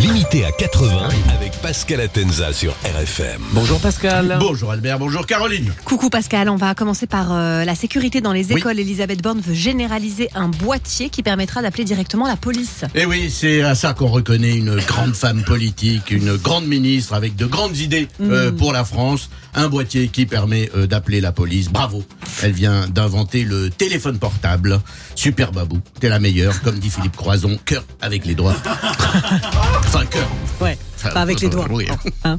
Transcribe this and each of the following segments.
Limité à 80 avec Pascal Atenza sur RFM. Bonjour Pascal. Bonjour Albert, bonjour Caroline. Coucou Pascal, on va commencer par euh, la sécurité dans les Oui. écoles. Elisabeth Borne veut généraliser un boîtier qui permettra d'appeler directement la police. Et oui, c'est à ça qu'on reconnaît une grande femme politique, une grande ministre avec de grandes idées euh, pour la France. Un boîtier qui permet euh, d'appeler la police. Bravo. Elle vient d'inventer le téléphone portable. Super babou. T'es la meilleure, comme dit Philippe Croison. Cœur avec les doigts. enfin, cœur. Ouais. Pas avec les doigts. Oui. Hein.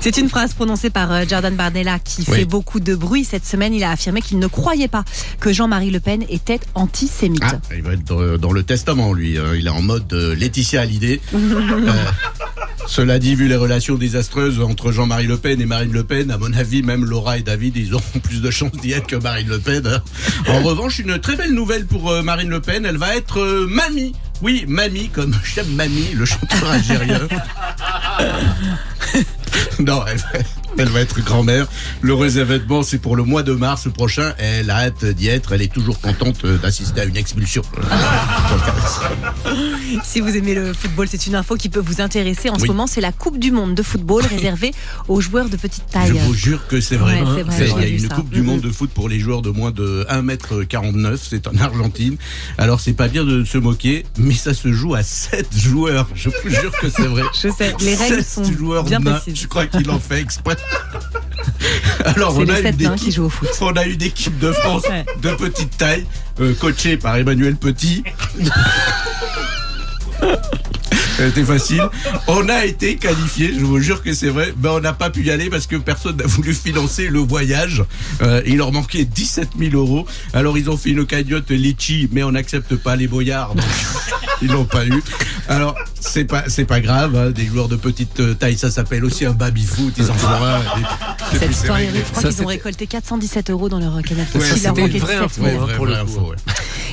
C'est une phrase prononcée par euh, Jordan Bardella qui Oui. fait beaucoup de bruit cette semaine. Il a affirmé qu'il ne croyait pas que Jean-Marie Le Pen était antisémite. Ah, il va être dans, dans le testament, lui. hein. Il est en mode euh, Laetitia Hallyday. Euh, cela dit, vu les relations désastreuses entre Jean-Marie Le Pen et Marine Le Pen, à mon avis, même Laura et David, ils auront plus de chances d'y être que Marine Le Pen. hein. En revanche, une très belle nouvelle pour euh, Marine Le Pen. Elle va être euh, mamie. Oui, mamie, comme j'aime mamie, le chanteur algérien. Non, elle va, elle va être grand-mère. L'heureux événement, c'est pour le mois de mars prochain. Elle a hâte d'y être. Elle est toujours contente euh, d'assister à une expulsion. Si vous aimez le football, c'est une info qui peut vous intéresser. En ce moment, c'est la Coupe du Monde de football réservée aux joueurs de petite Je taille. vous jure que c'est vrai. Ouais, Il y a une ça. Coupe du. Monde de foot pour les joueurs de moins de 1m49. C'est en Argentine. Alors, c'est pas bien de se moquer, mais ça se joue à 7 joueurs. Je vous jure que c'est vrai. Je sais, les règles sont joueurs bien précises. Je crois qu'il en fait exprès. Alors, on a, sept qui jouent au foot. on a une équipe de France Ouais. de petite taille, euh, coachée par Emmanuel Petit. C'était facile. On a été qualifié, je vous jure que c'est vrai. Ben, on n'a pas pu y aller parce que personne n'a voulu financer le voyage. Euh, il leur manquait 17 000 euros. Alors ils ont fait une cagnotte litchi, mais on n'accepte pas les boyards. donc ils l'ont pas eu. Alors c'est pas c'est pas grave. hein, des joueurs de petite euh, taille, ça s'appelle aussi un baby foot. Ils en font un. et- et Cette histoire est. Je crois qu'ils ont récolté 417 euros dans leur cagnotte. Ouais, Il leur c'était manquait une vraie 17 info, euros. Ouais, hein, pour le coup. ouais.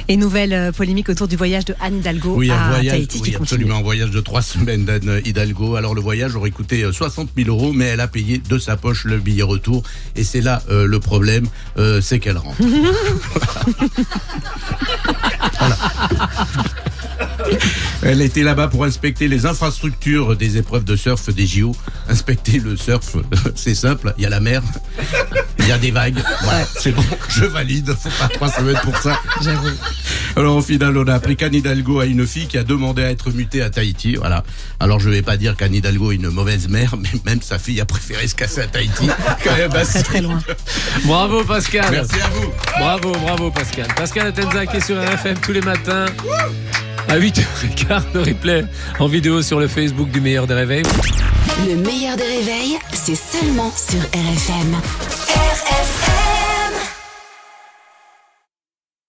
Et nouvelle euh, polémique autour du voyage de Anne Hidalgo Oui, un à voyage, Tahiti oui, qui continue. absolument, un voyage de trois semaines d'Anne Hidalgo. Alors le voyage aurait coûté euh, 60 000 euros, mais elle a payé de sa poche le billet retour. Et c'est là euh, le problème, euh, c'est qu'elle rentre. Voilà. Elle était là-bas pour inspecter les infrastructures des épreuves de surf des JO. Inspecter le surf, c'est simple. Il y a la mer, il y a des vagues. Voilà, c'est bon, je valide. Faut pas trois semaines pour ça. J'avoue. Alors au final, on a appris qu'Anne Hidalgo a une fille qui a demandé à être mutée à Tahiti. Voilà. Alors je vais pas dire qu'Anne Hidalgo est une mauvaise mère, mais même sa fille a préféré se casser à Tahiti. Quand même assez. Très très loin. Bravo Pascal. Merci à vous. Bravo, bravo Pascal. Pascal Atenza qui est sur RFM tous les matins. À 8h15, le replay en vidéo sur le Facebook du meilleur des réveils. Le meilleur des réveils, c'est seulement sur RFM.